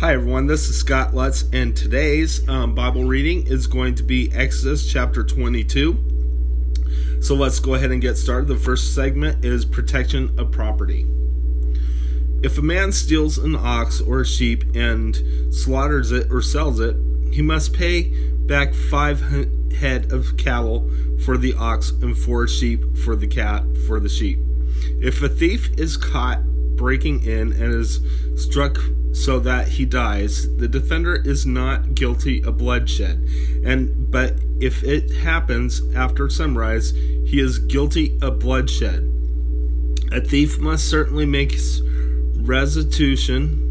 Hi, everyone. This is Scott Lutz, and today's um, Bible reading is going to be Exodus chapter 22. So let's go ahead and get started. The first segment is protection of property. If a man steals an ox or a sheep and slaughters it or sells it, he must pay back five head of cattle for the ox and four sheep for the cat for the sheep. If a thief is caught breaking in and is struck so that he dies, the defender is not guilty of bloodshed. And but if it happens after sunrise, he is guilty of bloodshed. A thief must certainly make restitution,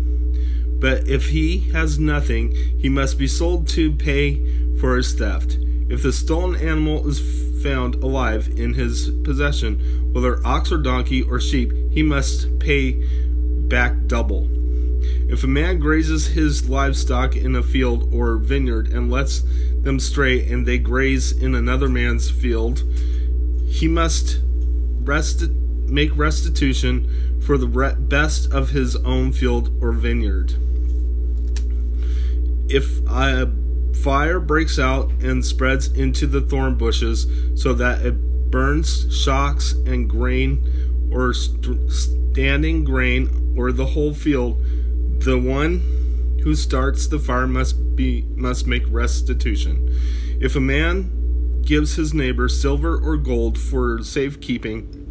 but if he has nothing, he must be sold to pay for his theft. If the stolen animal is found alive in his possession, whether ox or donkey or sheep, he must pay back double. If a man grazes his livestock in a field or vineyard and lets them stray and they graze in another man's field, he must make restitution for the best of his own field or vineyard. If a fire breaks out and spreads into the thorn bushes so that it burns shocks and grain or st- standing grain or the whole field, the one who starts the fire must be must make restitution. If a man gives his neighbor silver or gold for safekeeping,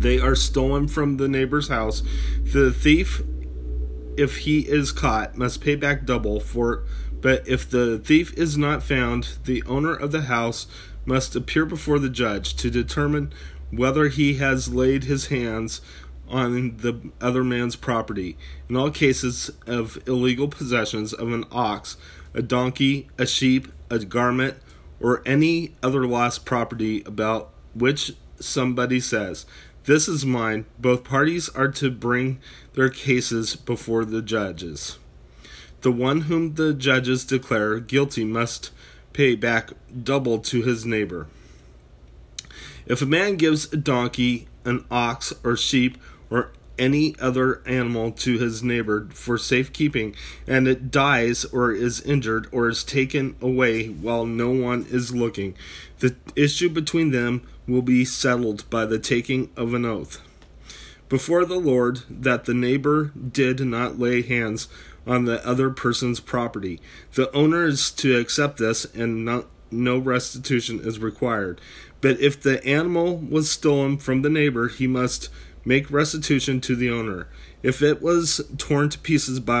they are stolen from the neighbor's house. The thief, if he is caught, must pay back double for. But if the thief is not found, the owner of the house must appear before the judge to determine whether he has laid his hands on the other man's property. In all cases of illegal possessions of an ox, a donkey, a sheep, a garment, or any other lost property about which somebody says, This is mine, both parties are to bring their cases before the judges. The one whom the judges declare guilty must pay back double to his neighbor. If a man gives a donkey, an ox, or sheep, or any other animal to his neighbor for safekeeping, and it dies or is injured or is taken away while no one is looking, the issue between them will be settled by the taking of an oath before the Lord that the neighbor did not lay hands on the other person's property. The owner is to accept this, and not, no restitution is required. But if the animal was stolen from the neighbor, he must make restitution to the owner. If it was torn to pieces by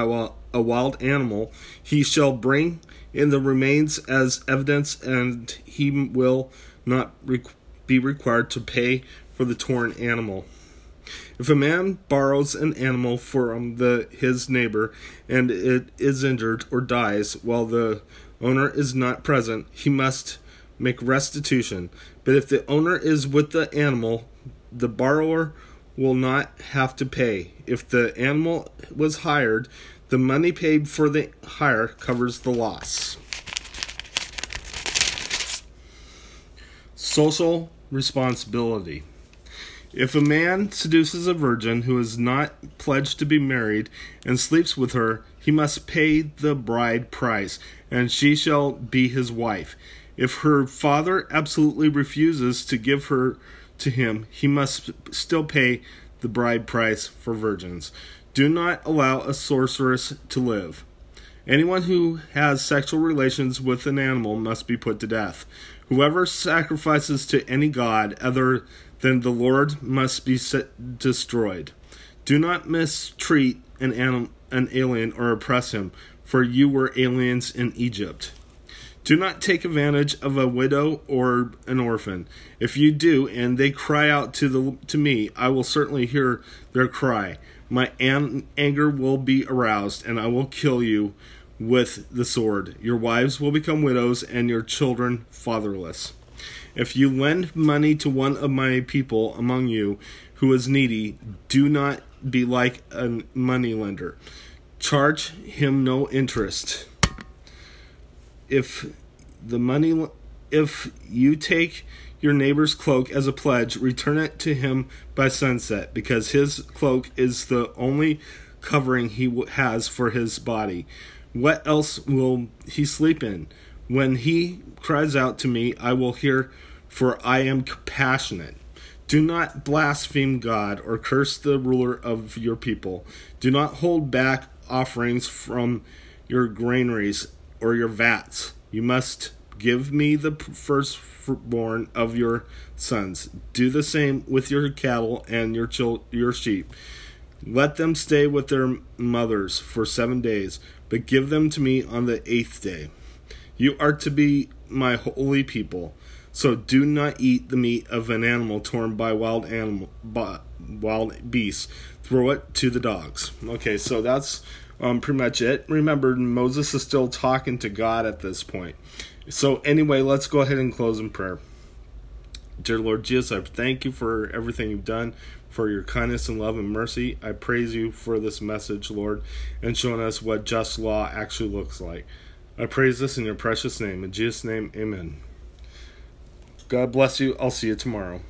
a wild animal, he shall bring in the remains as evidence, and he will not be required to pay for the torn animal. If a man borrows an animal from the, his neighbor and it is injured or dies while the owner is not present, he must make restitution. But if the owner is with the animal, the borrower will not have to pay. If the animal was hired, the money paid for the hire covers the loss. Social responsibility. If a man seduces a virgin who is not pledged to be married and sleeps with her, he must pay the bride price, and she shall be his wife. If her father absolutely refuses to give her to him, he must still pay the bride price for virgins. Do not allow a sorceress to live. Anyone who has sexual relations with an animal must be put to death. Whoever sacrifices to any god other than the Lord must be destroyed. Do not mistreat an, anim- an alien or oppress him, for you were aliens in Egypt. Do not take advantage of a widow or an orphan. If you do, and they cry out to the to me, I will certainly hear their cry. My an- anger will be aroused, and I will kill you with the sword. Your wives will become widows, and your children fatherless. If you lend money to one of my people among you who is needy, do not be like a money lender. Charge him no interest if the money if you take your neighbor's cloak as a pledge, return it to him by sunset, because his cloak is the only covering he has for his body. What else will he sleep in? When he cries out to me, I will hear, for I am compassionate. Do not blaspheme God or curse the ruler of your people. Do not hold back offerings from your granaries or your vats. You must give me the firstborn of your sons. Do the same with your cattle and your chil- your sheep. Let them stay with their mothers for seven days, but give them to me on the eighth day. You are to be my holy people. So do not eat the meat of an animal torn by wild animal by wild beasts. Throw it to the dogs. Okay, so that's um, pretty much it. Remember, Moses is still talking to God at this point. So anyway, let's go ahead and close in prayer. Dear Lord Jesus, I thank you for everything you've done, for your kindness and love and mercy. I praise you for this message, Lord, and showing us what just law actually looks like. I praise this in your precious name. In Jesus' name, amen. God bless you. I'll see you tomorrow.